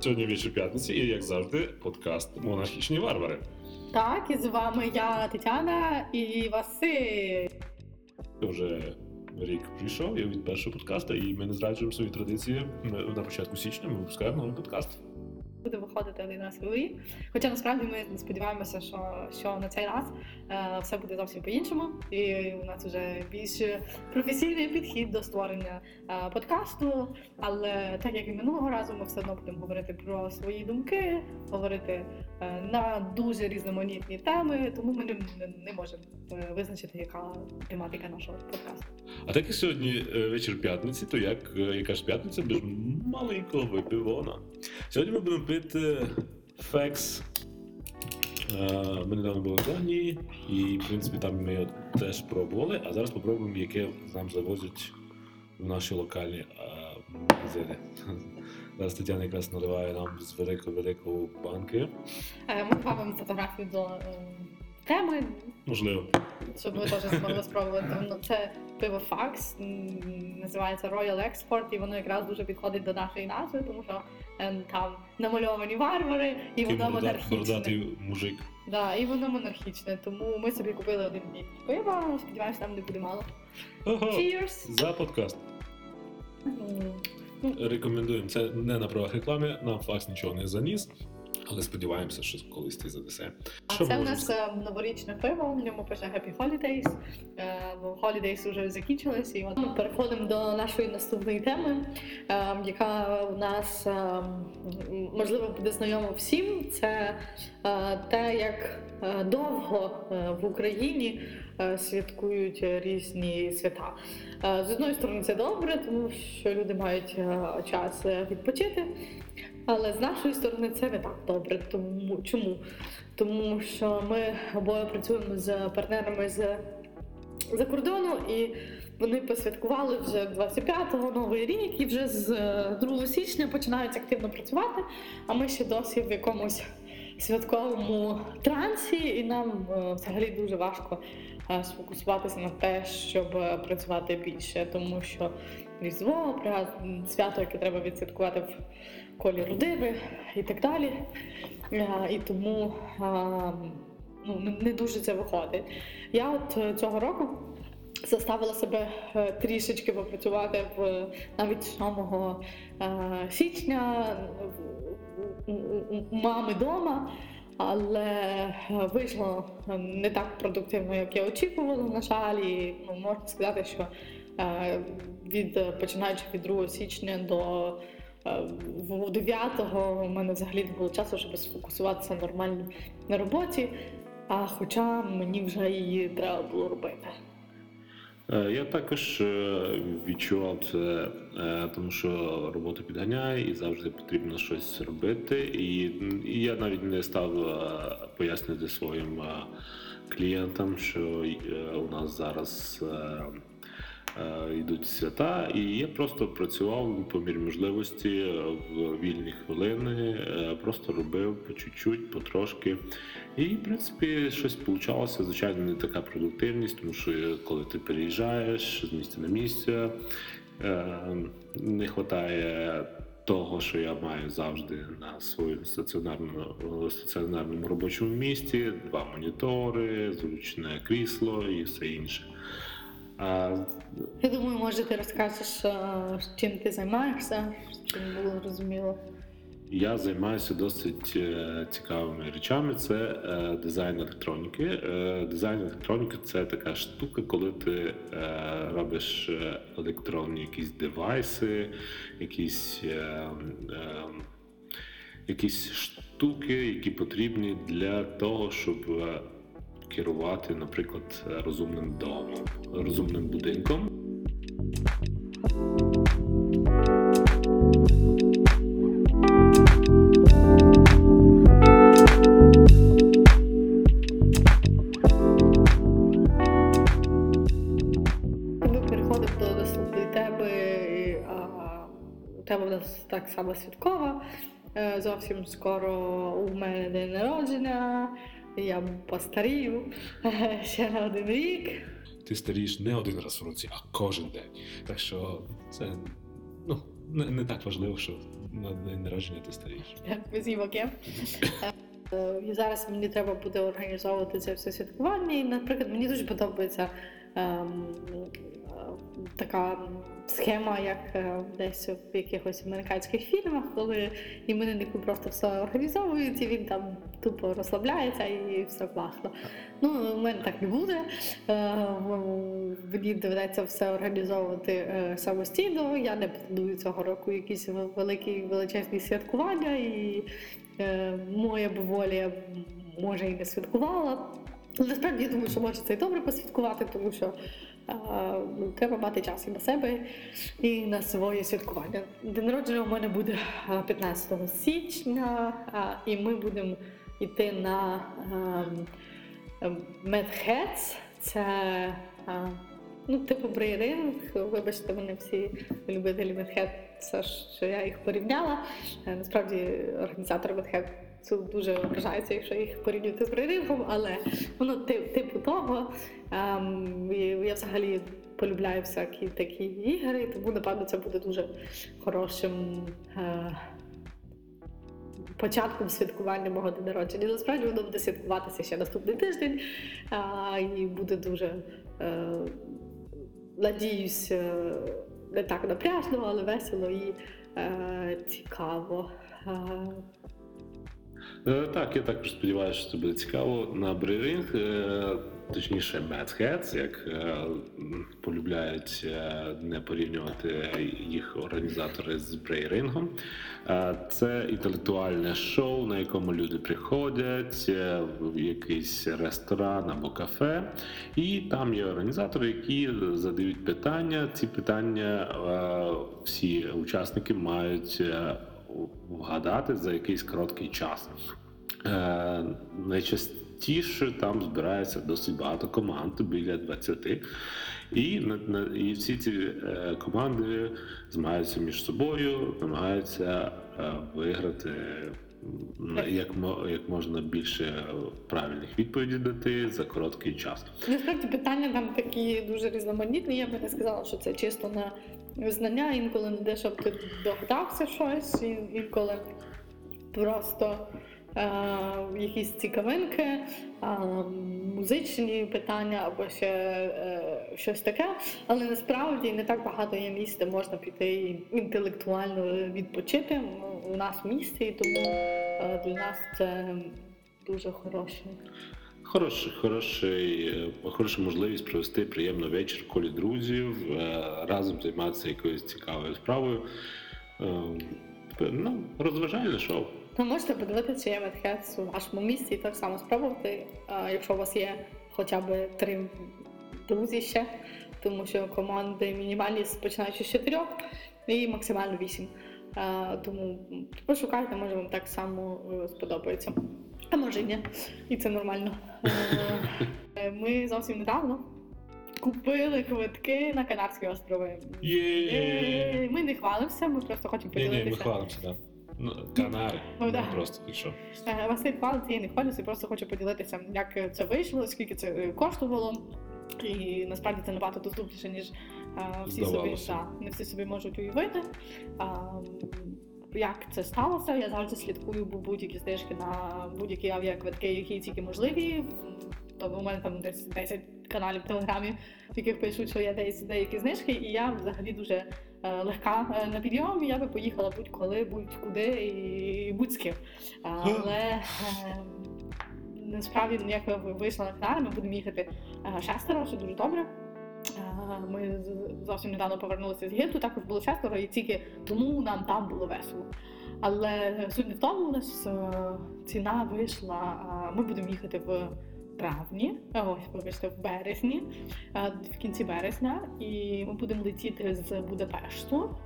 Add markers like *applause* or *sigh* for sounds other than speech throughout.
Сьогодні вечір п'ятниці, і як завжди, подкаст Монахічні варвари. Так, і з вами я, Тетяна і Василь. Вже рік прийшов я від першого подкасту, і ми не зраджуємо свої традиції. На початку січня ми випускаємо новий подкаст буде виходити один раз в рік. Хоча насправді ми сподіваємося, що що на цей раз е, все буде зовсім по-іншому, і у нас вже більш професійний підхід до створення е, подкасту. Але так як і минулого разу, ми все одно будемо говорити про свої думки, говорити е, на дуже різноманітні теми, тому ми не, не можемо е, визначити, яка тематика нашого подкасту. А так як сьогодні е, вечір п'ятниці, то як е, яка ж п'ятниця без маленького випивона. Сьогодні ми будемо пити фекс. Ми недавно були в Данії, і в принципі там ми його теж пробували, а зараз спробуємо, яке нам завозять в наші локальні магазини. *laughs* Зараз Тетяна якраз наливає нам з великого-великого банки. Е, ми добавимо фотографію до е, теми. Можливо. Щоб ви теж змогли спробувати. Ну, це пиво Факс, називається Royal Export, і воно якраз дуже підходить до нашої назви, тому що там намальовані варвари, і воно монархічне. Бородатий мужик. Да, і воно монархічне, тому ми собі купили один бік пива, сподіваюся, нам не буде мало. Ого, Cheers! За подкаст. Рекомендуємо. Це не на правах реклами, нам факс нічого не заніс. Але сподіваємося, що колись ти занесе. Що це в нас е, новорічне пиво, в ньому пише Happy Holidays. Бо Holidays вже закінчилися, і ми переходимо до нашої наступної теми, е, яка у нас е, можливо буде знайома всім. Це те, як довго в Україні святкують різні свята. З одної сторони, це добре, тому що люди мають час відпочити. Але з нашої сторони це не так добре. Тому чому? Тому що ми обоє працюємо з партнерами з за кордону, і вони посвяткували вже 25-го новий рік, і вже з 2 січня починають активно працювати. А ми ще досі в якомусь святковому трансі, і нам е, взагалі дуже важко е, сфокусуватися на те, щоб працювати більше, тому що різдво, свято, яке треба відсвяткувати в колі родини і так далі. І тому ну, не дуже це виходить. Я от е, цього року заставила себе е, трішечки попрацювати в навіть 7 е, січня мами вдома. Але вийшло не так продуктивно, як я очікувала, на жаль, і ну, можна сказати, що від починаючи від 2 січня до Е, 9-го у мене взагалі не було часу, щоб сфокусуватися нормально на роботі, а хоча мені вже її треба було робити. Е, я також е, відчував це, тому що робота підганяє і завжди потрібно щось робити. І я навіть не став пояснити своїм клієнтам, що у нас зараз Е, йдуть свята, і я просто працював по мірі можливості в вільні хвилини, е, просто робив по чуть-чуть, потрошки. І, в принципі, щось получалося. Звичайно, не така продуктивність, тому що коли ти переїжджаєш з місця на місце, е, не вистачає. Того, що я маю завжди на своєму стаціонарному стаціонарному робочому місці, два монітори, зручне крісло і все інше. Я думаю, може ти розкажеш, чим ти займаєшся, щоб було зрозуміло. Я займаюся досить е, цікавими речами. Це е, дизайн електроніки. Е, дизайн електроніки це така штука, коли ти робиш електронні якісь девайси, якісь якісь штуки, які потрібні для того, щоб керувати, наприклад, розумним домом, розумним будинком. Наступної. Тема у нас так само святкова. Е, зовсім скоро у мене день народження я постарію *laughs* ще на один рік. Ти старієш не один раз в році, а кожен день. Так що це ну, не, не так важливо, що на день народження ти старієш. івоки. Е, І зараз мені треба буде організовувати це все святкування. І, наприклад, мені дуже подобається ем, е, така схема, як е, десь в якихось американських фільмах, коли імениннику просто все організовують, і він там тупо розслабляється і все класно. Ну, у мене так не буде. Е, Мені доведеться все організовувати е, самостійно. Я не планую цього року якісь великі величезні святкування, і моя б воля може і не святкувала. Насправді я думаю, що може це і добре посвяткувати, тому що треба мати час і на себе, і на своє святкування. День народження у мене буде е, 15 січня, і ми будемо йти на Медхец. Це е, ну, типу брейринг. Вибачте, мене всі любителі Медхетса, що я їх порівняла. Е, Насправді організатори Медхетсу дуже ображаються, якщо їх порівнювати з брейрингом, але воно ти- типу того. Ем, Я взагалі полюбляю всякі такі ігри, тому напевно це буде дуже хорошим. е, Початком святкування мого дня народження. Насправді воно буде святкуватися ще наступний тиждень, а, і буде дуже, е, надіюсь, е, не так напряжно, але весело і е, цікаво. Е, Е, Так, я також сподіваюся, що це буде цікаво. На брейринг, е, точніше, Mad Hats, як е, полюбляють е, не порівнювати їх організатори з брейрингом. Е, Це інтелектуальне шоу, на якому люди приходять е, в якийсь ресторан або кафе, і там є організатори, які задають питання. Ці питання е, всі учасники мають. Вгадати за якийсь короткий час. Е, найчастіше там збирається досить багато команд, біля 20. І, на, і всі ці е, команди змагаються між собою, намагаються е, виграти як, як можна більше правильних відповідей дати за короткий час. Насправді питання там такі дуже різноманітні. Я би не сказала, що це чисто на знання. Інколи не те, щоб ти догадався щось, інколи просто е, якісь цікавинки, е, музичні питання або ще е, щось таке. Але насправді не так багато є місць, де можна піти інтелектуально відпочити у нас в місті, і тому е, для нас це дуже хороше. Хороший, хороший, е, хороша можливість провести приємний вечір в колі друзів, е, разом займатися якоюсь цікавою справою. Ну, розважальне шоу. Ви можете подивитися є Медхец у вашому місті і так само спробувати, якщо у вас є хоча б три друзі ще, тому що команди мінімальні починаючи з чотирьох і максимально вісім. Тому пошукайте, може вам так само е, сподобається. А може і ні, і це нормально. *laughs* Е, Ми зовсім недавно купили квитки на Канарські острови. Е, Ми не хвалимося, ми просто хочемо Ні, ні, поділитися. ми хвалимося, так. Ну, Канари. Ну, Ну, да. просто ти що. Е, Василь хвалиться, я не хвалюся, просто хочу поділитися, як це вийшло, скільки це коштувало. І насправді це набагато доступніше, ніж всі собі, да, не всі собі можуть уявити. А, як це сталося? Я завжди слідкую бу- будь-які знижки на будь-які авіаквитки, які тільки можливі. Тобто у мене там десь 10 каналів в телеграмі, в яких пишуть, що є десь деякі знижки, і я взагалі дуже е, легка е, на підйом. Я би поїхала будь-коли, будь-куди і будь з ким. Але е, насправді, як ви вийшли на канали, ми будемо їхати шестеро, що дуже добре. Ми зовсім недавно повернулися з Єгипту, також було шестеро, і тільки тому нам там було весело. Але суть не в тому, нас е, ціна вийшла. Ми будемо їхати в травні, е, ось, вибачте, в березні, е, в кінці березня, і ми будемо летіти з Будапешту.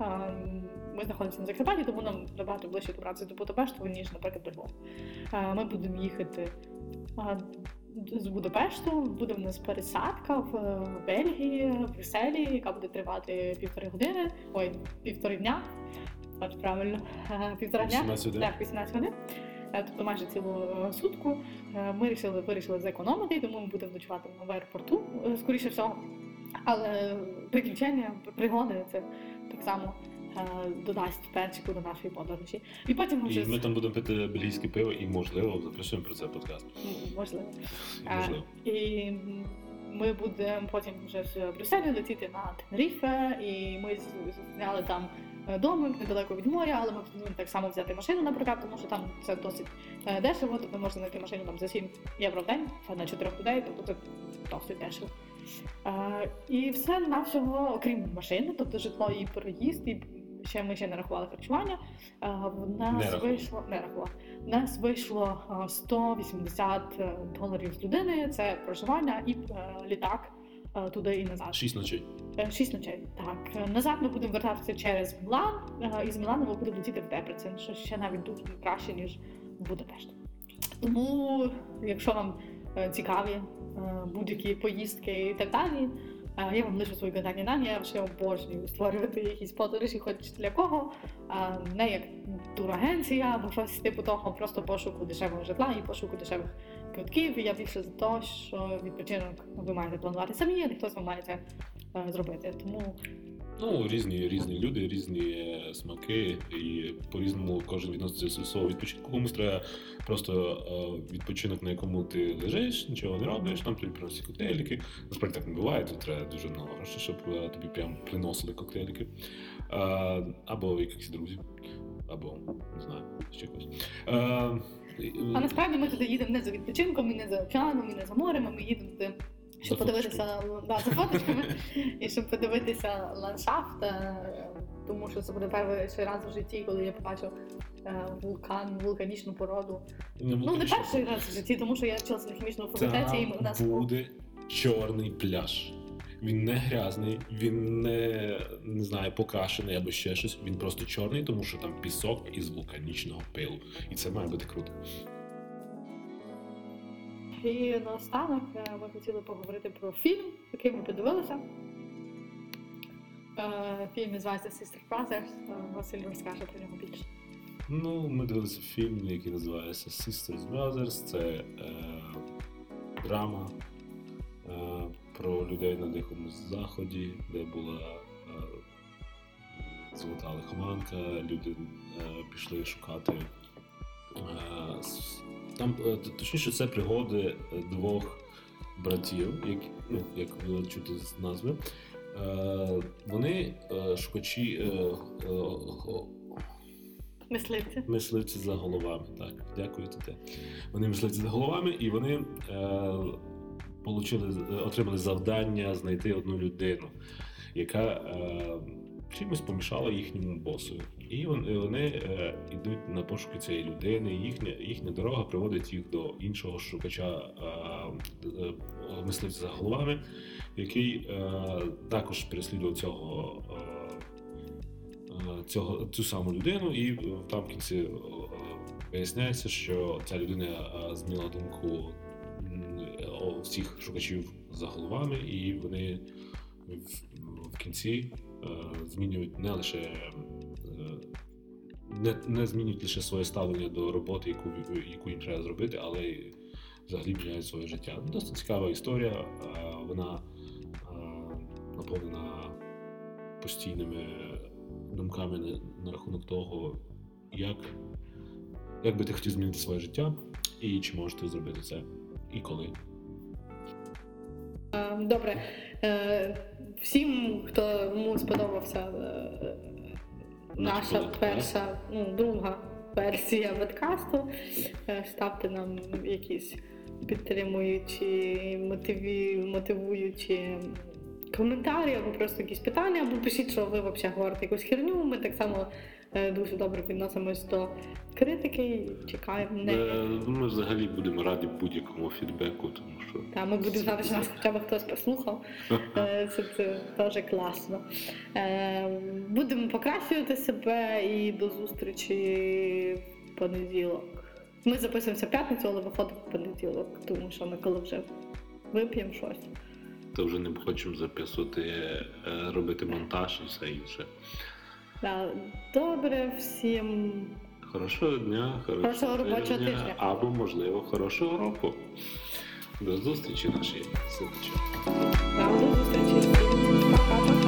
Ми знаходимося на Закарпатті, тому нам набагато ближче добратися до Будапешту, ніж, наприклад, до Львова. Ми будемо їхати з Будапешту, буде в нас пересадка в е, Бельгії, в Брюсселі, яка буде тривати півтори години, ой, півтори дня. От правильно, Е, півтора дня. 18 годин. Так, 18 годин. Е, Тобто майже цілу сутку. Ми вирішили, вирішили зекономити, тому ми будемо ночувати в аеропорту, скоріше всього. Але приключення, пригоди це так само додасть перчику до нашої подорожі. І потім вже І ми там будемо пити бельгійське пиво і, можливо, записуємо про це подкаст. Можливо. І, Е, Можливо. І ми будемо потім вже з Брюсселю летіти на Тенеріфе, і ми зняли там е, домик недалеко від моря, але ми плануємо так само взяти машину на прокат, тому що там це досить е, дешево, тобто можна знайти машину там за 7 євро в день, це на 4 людей, тобто це досить дешево. Е, І все на всього, окрім машини, тобто житло і проїзд, і ще ми ще не рахували харчування. е, В нас рахували. вийшло не рахували. У нас вийшло е, 180 доларів з людини. Це проживання і е, літак е, туди і назад. Шість ночей. Е, Шість ночей. Так Е, назад ми будемо вертатися через Мілан. е, І з Мілану ми будемо летіти в Дебрецен, що ще навіть дуже краще ніж Будапешт. Тому, якщо вам е, цікаві е, будь-які поїздки і так далі. Я вам лишу свої контактні нам, я ще обожнюю створювати якісь подорожі, хоч для кого, не як турагенція або щось типу того, просто пошуку дешевого житла і пошуку дешевих квитків. Я більше за те, що відпочинок ви маєте планувати самі, а не хтось вам має це е, зробити. Тому Ну, різні різні люди, різні е, смаки, і по-різному кожен відноситься до свого відпочинку. Комусь треба просто е, відпочинок, на якому ти лежиш, нічого не робиш, там тобі приносять коктейльки. Насправді так не буває, тут треба дуже много грошей, щоб е, тобі прям приносили коктейльки. Або якихось друзів, або не знаю, ще когось. А насправді ми туди їдемо не за відпочинком, і не за океаном, і не за морем, а ми їдемо туди. Щоб За подивитися да, за фоточками і щоб подивитися ландшафт, е, тому що це буде перший раз в житті, коли я побачу е, вулкан, вулканічну породу. Ну не перший раз в житті, тому що я вчилася на хімічному факультеті, і у нас буде чорний пляж. Він не грязний, він не, не знаю, покрашений або ще щось. Він просто чорний, тому що там пісок із вулканічного пилу. І це має бути круто. І наостанок е, ми хотіли поговорити про фільм, який ми подивилися. Е, Фільм називається Sister Brothers. Е, Василь розкаже про нього більше. Ну, ми дивилися фільм, який називається Sisters Brothers. Це е, драма е, про людей на Дикому Заході, де була е, золота лихоманка, люди е, пішли шукати. Е, там, е, точніше, це пригоди е, двох братів, як, ну, як було чути з назви. Е, вони е, шукачі. Е, е, Мисливці. Мисливці за головами, так. Дякую тобі. Вони мисливці за головами, і вони е, получили, отримали завдання знайти одну людину, яка е, чимось помішала їхньому босу. І вони, вони е, йдуть на пошуки цієї людини. Їхня, їхня дорога приводить їх до іншого шукача е, е, мисливця за головами, який також переслідував цього. Цього цю саму людину, і там в кінці виясняється, що ця людина змінила думку всіх шукачів за головами, і вони в, кінці змінюють не лише е, не, не змінюють лише своє ставлення до роботи, яку, яку їм треба зробити, але й взагалі міняють своє життя. Досить цікава історія. е, Вона е, наповнена постійними думками на, рахунок того, як, як би ти хотів змінити своє життя, і чи можеш ти зробити це, і коли. Е, Добре. Всім, хто йому сподобався е, наша перша, ну, друга версія подкасту, е, ставте нам якісь підтримуючі, мотивуючі коментарі, або просто якісь питання, або пишіть, що ви взагалі говорите якусь херню. Ми так само дуже добре відносимось до критики чекаємо. Не... Е, Ми взагалі будемо раді будь-якому фідбеку, тому що Та, ми будемо знати, що нас хоча б хтось послухав. *laughs* Е, Це, це теж класно. Е, Будемо покращувати себе і до зустрічі в понеділок. Ми записуємося в п'ятницю, але виходить в понеділок, тому що ми коли вже вип'ємо щось. то вже не хочемо записувати, робити монтаж і все інше. Да. Добре, всім Хорошого дня, Хорошого хорошого робочого тижня, тижня. або, можливо, хорошого року. До зустрічі, наші слухачі. до зустрічі. Всім Пока.